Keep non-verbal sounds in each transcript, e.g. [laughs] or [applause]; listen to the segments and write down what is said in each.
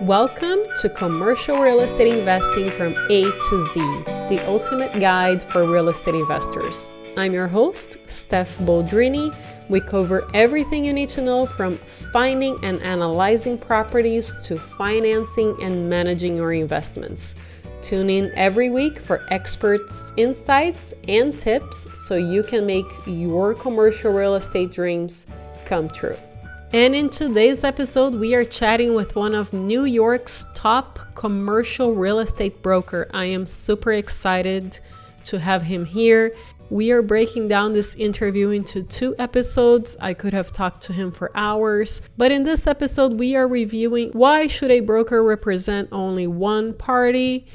Welcome to Commercial Real Estate Investing from A to Z, the ultimate guide for real estate investors. I'm your host, Steph Boldrini. We cover everything you need to know from finding and analyzing properties to financing and managing your investments. Tune in every week for experts' insights and tips so you can make your commercial real estate dreams come true. And in today's episode, we are chatting with one of New York's top commercial real estate broker. I am super excited to have him here. We are breaking down this interview into two episodes. I could have talked to him for hours, but in this episode we are reviewing why should a broker represent only one party?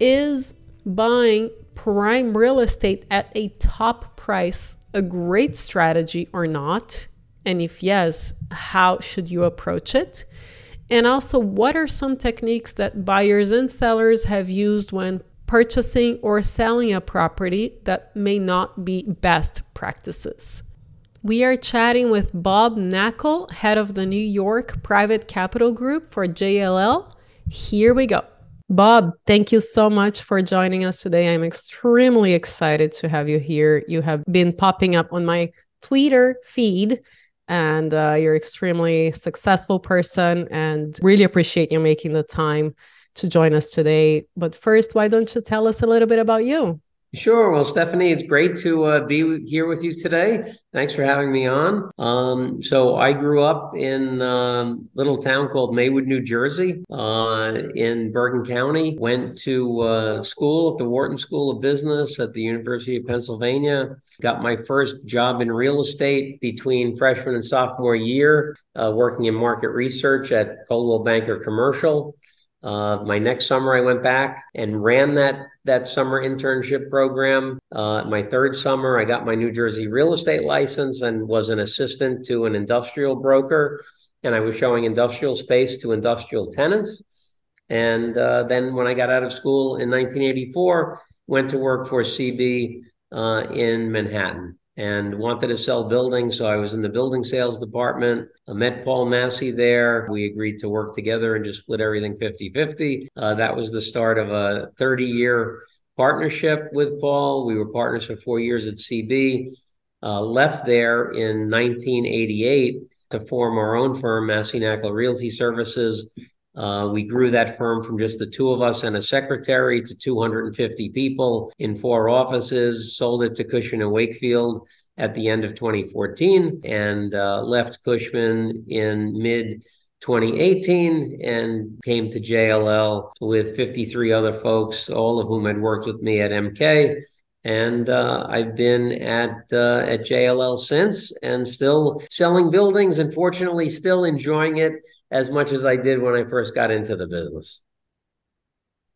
Is buying prime real estate at a top price a great strategy or not? And if yes, how should you approach it? And also, what are some techniques that buyers and sellers have used when purchasing or selling a property that may not be best practices? We are chatting with Bob Knakal, head of the New York Private Capital Group for JLL. Here we go. Bob, thank you so much for joining us today. I'm extremely excited to have you here. You have been popping up on my Twitter feed and uh, you're extremely successful person and really appreciate you making the time to join us today. But first why don't you tell us a little bit about you Sure. Well, Stephanie, it's great to uh, be here with you today. Thanks for having me on. Um, so, I grew up in a um, little town called Maywood, New Jersey, uh, in Bergen County. Went to uh, school at the Wharton School of Business at the University of Pennsylvania. Got my first job in real estate between freshman and sophomore year, uh, working in market research at Coldwell Banker Commercial. Uh, my next summer, I went back and ran that that summer internship program. Uh, my third summer, I got my New Jersey real estate license and was an assistant to an industrial broker, and I was showing industrial space to industrial tenants. And uh, then, when I got out of school in 1984, went to work for CB uh, in Manhattan and wanted to sell buildings. So I was in the building sales department. I met Paul Massey there. We agreed to work together and just split everything 50 50. Uh, that was the start of a 30 year partnership with Paul. We were partners for four years at CB. Uh, left there in 1988 to form our own firm, Massey Knakal Realty Services. Uh, we grew that firm from just the two of us and a secretary to 250 people in four offices, sold it to Cushman and Wakefield at the end of 2014, and uh, left Cushman in mid 2018 and came to JLL with 53 other folks, all of whom had worked with me at MK. And uh, I've been at uh, at JLL since, and still selling buildings, and fortunately, still enjoying it as much as I did when I first got into the business.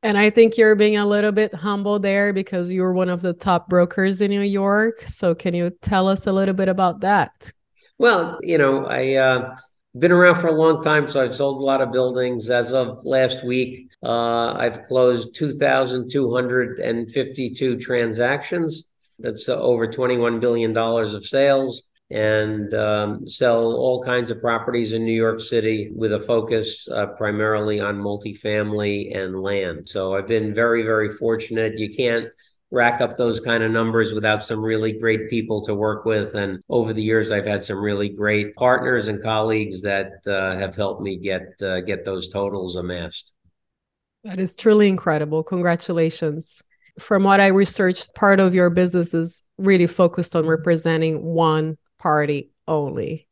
And I think you're being a little bit humble there because you're one of the top brokers in New York. So can you tell us a little bit about that? Well, you know, I uh been around for a long time, so I've sold a lot of buildings. As of last week, uh, I've closed 2,252 transactions. That's uh, over $21 billion of sales and um, sell all kinds of properties in New York City with a focus uh, primarily on multifamily and land. So I've been very, very fortunate. You can't rack up those kind of numbers without some really great people to work with. And over the years, I've had some really great partners and colleagues that uh, have helped me get uh, get those totals amassed. That is truly incredible. Congratulations. From what I researched, part of your business is really focused on representing one party only.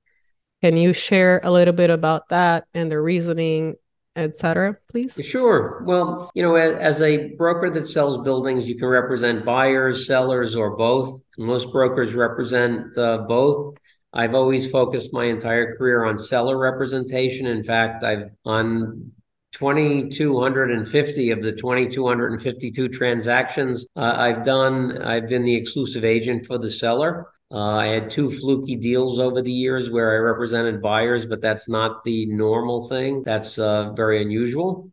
Can you share a little bit about that and the reasoning, etc., please? Sure. Well, you know, as a broker that sells buildings, you can represent buyers, sellers, or both. Most brokers represent uh, both. I've always focused my entire career on seller representation. In fact, I've on 2,250 of the 2,252 transactions uh, I've done, I've been the exclusive agent for the seller. Uh, I had two fluky deals over the years where I represented buyers, but that's not the normal thing. That's uh, very unusual.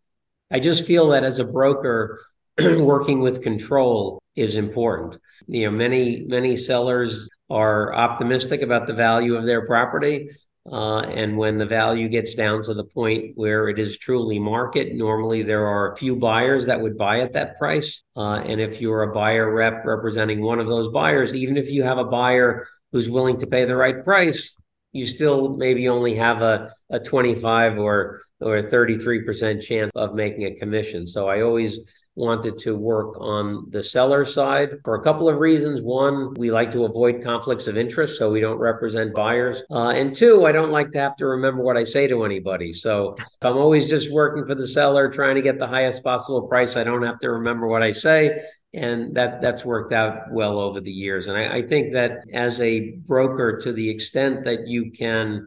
I just feel that as a broker, [clears throat] working with control is important. You know, many many sellers are optimistic about the value of their property, Uh, and when the value gets down to the point where it is truly market, normally there are a few buyers that would buy at that price. Uh, and if you're a buyer rep representing one of those buyers, even if you have a buyer who's willing to pay the right price, you still maybe only have a, a 25 or or 33% chance of making a commission. So I always wanted to work on the seller side for a couple of reasons. One, we like to avoid conflicts of interest, so we don't represent buyers. Uh, and two, I don't like to have to remember what I say to anybody. So if I'm always just working for the seller, trying to get the highest possible price, I don't have to remember what I say. And that that's worked out well over the years. And I, I think that as a broker, to the extent that you can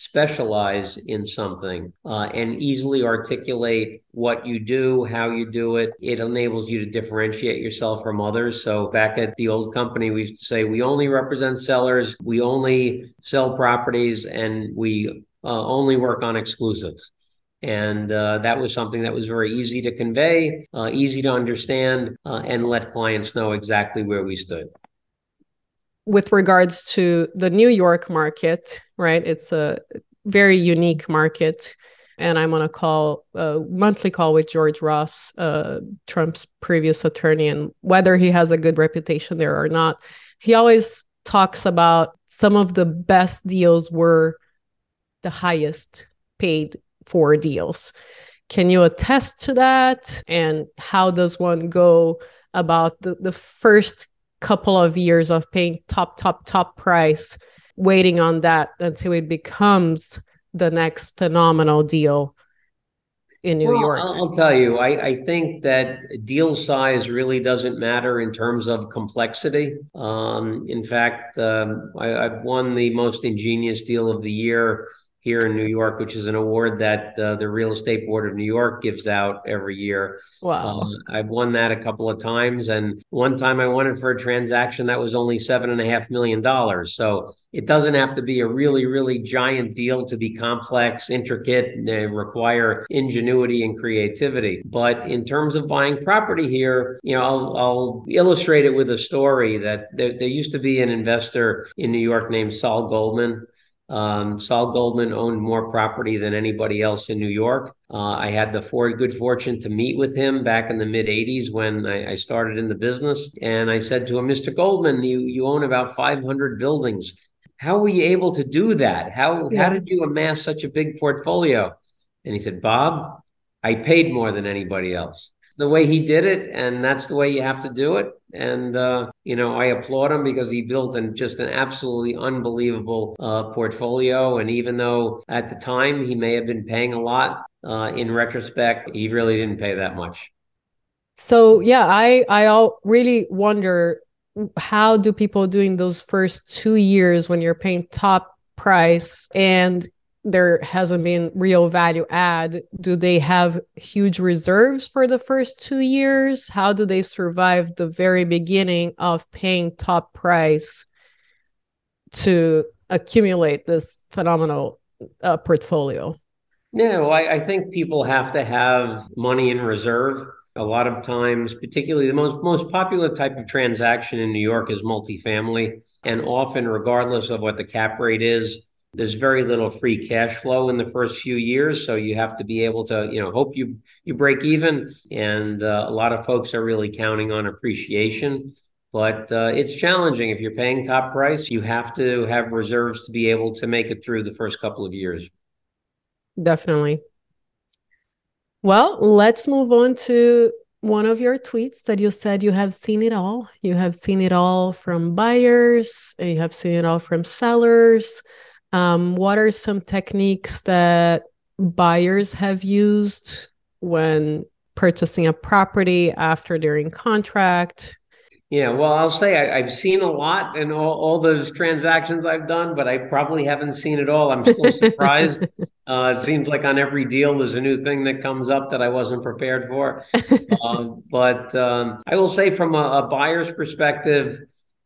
specialize in something uh, and easily articulate what you do, how you do it. It enables you to differentiate yourself from others. So, back at the old company, we used to say we only represent sellers, we only sell properties, and we uh, only work on exclusives. And uh, that was something that was very easy to convey, uh, easy to understand, uh, and let clients know exactly where we stood with regards to the New York market, right? It's a very unique market. And I'm on a call, a monthly call with George Ross, uh, Trump's previous attorney, and whether he has a good reputation there or not. He always talks about some of the best deals were the highest paid for deals. Can you attest to that? And how does one go about the, the first couple of years of paying top, top, top price, waiting on that until it becomes the next phenomenal deal in New well, York? I'll tell you, I, I, think that deal size really doesn't matter in terms of complexity. Um, in fact, um, I, have won the most ingenious deal of the year here in New York, which is an award that uh, the Real Estate Board of New York gives out every year. Wow. Uh, I've won that a couple of times. And one time I won it for a transaction that was only seven and a half million dollars. So it doesn't have to be a really, really giant deal to be complex, intricate, and require ingenuity and creativity. But in terms of buying property here, you know, I'll, I'll illustrate it with a story that there, there used to be an investor in New York named Sol Goldman um, Sol Goldman owned more property than anybody else in New York. Uh, I had the for, good fortune to meet with him back in the mid 80s when I, I, started in the business. And I said to him, Mr. Goldman, you, you own about 500 buildings. How were you able to do that? How, yeah. how did you amass such a big portfolio? And he said, Bob, I paid more than anybody else the way he did it, and that's the way you have to do it. And uh, you know, I applaud him because he built an, just an absolutely unbelievable uh, portfolio. And even though at the time he may have been paying a lot, uh, in retrospect, he really didn't pay that much. So yeah, I I all really wonder how do people doing those first two years when you're paying top price and there hasn't been real value add. Do they have huge reserves for the first two years? How do they survive the very beginning of paying top price to accumulate this phenomenal uh, portfolio? No I, I think people have to have money in reserve. A lot of times particularly the most most popular type of transaction in new york is multifamily. And often regardless of what the cap rate is there's very little free cash flow in the first few years, so you have to be able to, you know, hope you you break even. And uh, a lot of folks are really counting on appreciation, but uh, it's challenging. If you're paying top price, you have to have reserves to be able to make it through the first couple of years. Definitely. Well, let's move on to one of your tweets that you said you have seen it all. You have seen it all from buyers, you have seen it all from sellers. Um, what are some techniques that buyers have used when purchasing a property after they're in contract? Yeah, well, I'll say I, have seen a lot in all, all those transactions I've done, but I probably haven't seen it all. I'm still surprised. [laughs] uh, it seems like on every deal, there's a new thing that comes up that I wasn't prepared for. [laughs] um, but um, I will say, from a, a buyer's perspective,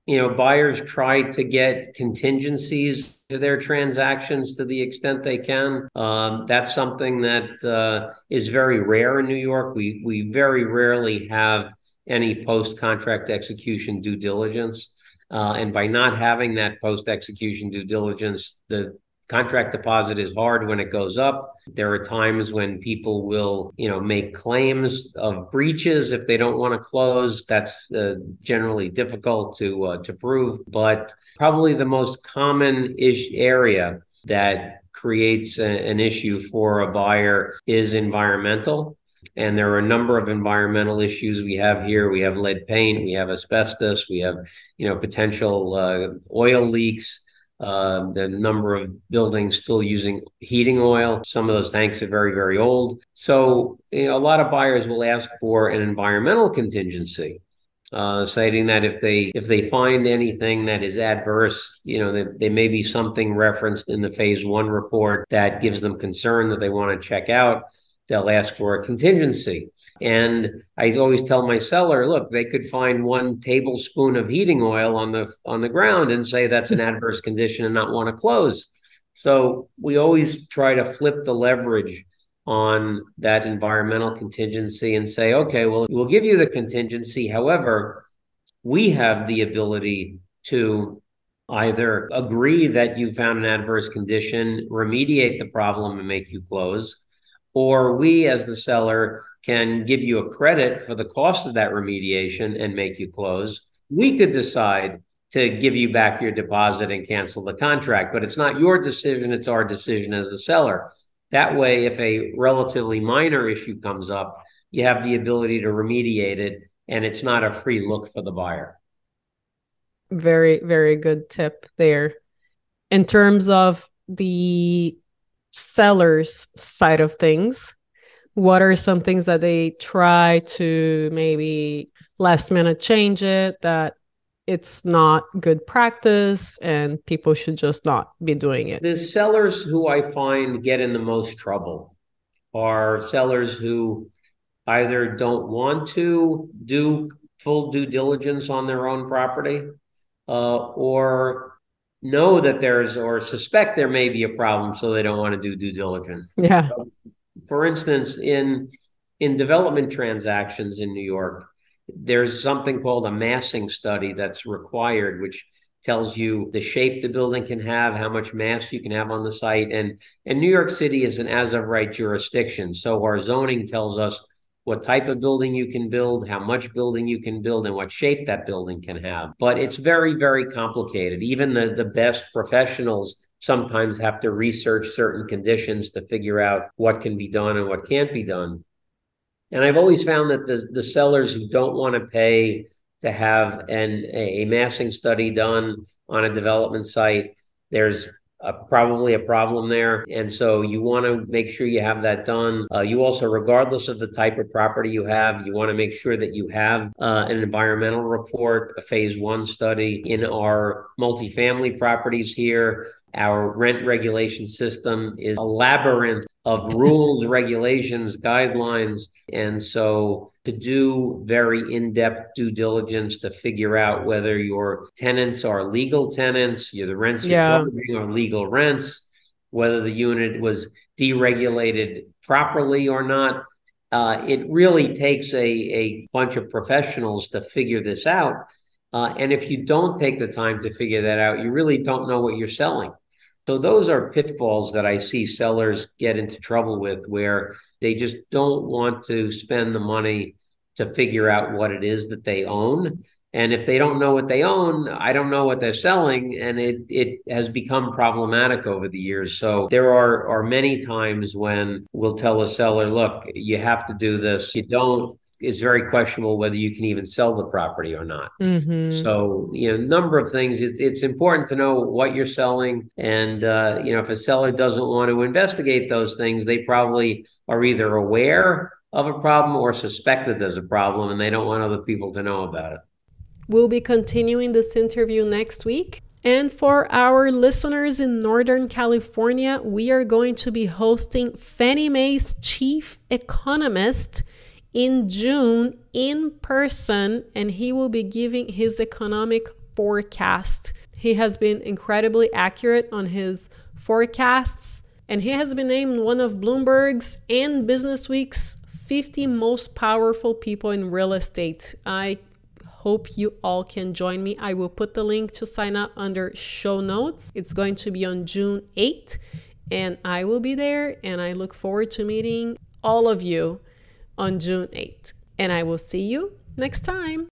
you know, buyers try to get contingencies to their transactions to the extent they can. Um, that's something that uh, is very rare in New York. We we very rarely have any post contract execution due diligence, uh, and by not having that post execution due diligence, the contract deposit is hard when it goes up. There are times when people will, you know, make claims of breaches if they don't want to close. That's uh, generally difficult to uh, to prove, but probably the most common ish area that creates a, an issue for a buyer is environmental. And there are a number of environmental issues we have here. We have lead paint, we have asbestos, we have, you know, potential uh, oil leaks. Uh, the number of buildings still using heating oil. Some of those tanks are very, very old. So, you know, a lot of buyers will ask for an environmental contingency. Uh, citing that if they if they find anything that is adverse, you know, there, there may be something referenced in the phase one report that gives them concern that they want to check out they'll ask for a contingency. And I always tell my seller, look, they could find one tablespoon of heating oil on the on the ground and say that's an [laughs] adverse condition and not want to close. So we always try to flip the leverage on that environmental contingency and say, okay, well, we'll give you the contingency. However, we have the ability to either agree that you found an adverse condition, remediate the problem and make you close, or we as the seller can give you a credit for the cost of that remediation and make you close. We could decide to give you back your deposit and cancel the contract, but it's not your decision, it's our decision as the seller. That way, if a relatively minor issue comes up, you have the ability to remediate it and it's not a free look for the buyer. Very, very good tip there. In terms of the seller's side of things. What are some things that they try to maybe last minute change it that it's not good practice and people should just not be doing it? The sellers who i find get in the most trouble are sellers who either don't want to do full due diligence on their own property uh, or know that there's or suspect there may be a problem, so they don't want to do due diligence. Yeah. For instance, in in development transactions in New York, there's something called a massing study that's required, which tells you the shape the building can have, how much mass you can have on the site, and and New York City is an as of right jurisdiction, so our zoning tells us what type of building you can build, how much building you can build, and what shape that building can have. But it's very, very complicated. Even the, the best professionals sometimes have to research certain conditions to figure out what can be done and what can't be done. And I've always found that the, the sellers who don't want to pay to have an, a massing study done on a development site, there's uh, probably a problem there. And so you want to make sure you have that done. Uh, you also, regardless of the type of property you have, you want to make sure that you have uh, an environmental report, a phase one study in our multifamily properties here. Our rent regulation system is a labyrinth of rules, [laughs] regulations, guidelines. And so to do very in-depth due diligence to figure out whether your tenants are legal tenants, you the rents you're charging are legal rents, whether the unit was deregulated properly or not. Uh, it really takes a, a bunch of professionals to figure this out. Uh, and if you don't take the time to figure that out, you really don't know what you're selling. So those are pitfalls that I see sellers get into trouble with where they just don't want to spend the money to figure out what it is that they own. And if they don't know what they own, I don't know what they're selling. And it it has become problematic over the years. So there are are many times when we'll tell a seller, look, you have to do this. You don't, it's very questionable whether you can even sell the property or not. Mm-hmm. So, you know, number of things. It's, it's important to know what you're selling. And, uh, you know, if a seller doesn't want to investigate those things, they probably are either aware of a problem or suspect that there's a problem and they don't want other people to know about it. We'll be continuing this interview next week. And for our listeners in Northern California, we are going to be hosting Fannie Mae's chief economist in June in person, and he will be giving his economic forecast. He has been incredibly accurate on his forecasts, and he has been named one of Bloomberg's and Businessweek's 50 most powerful people in real estate. I hope you all can join me. I will put the link to sign up under show notes. It's going to be on June 8th, and I will be there, and I look forward to meeting all of you on June 8th. And I will see you next time.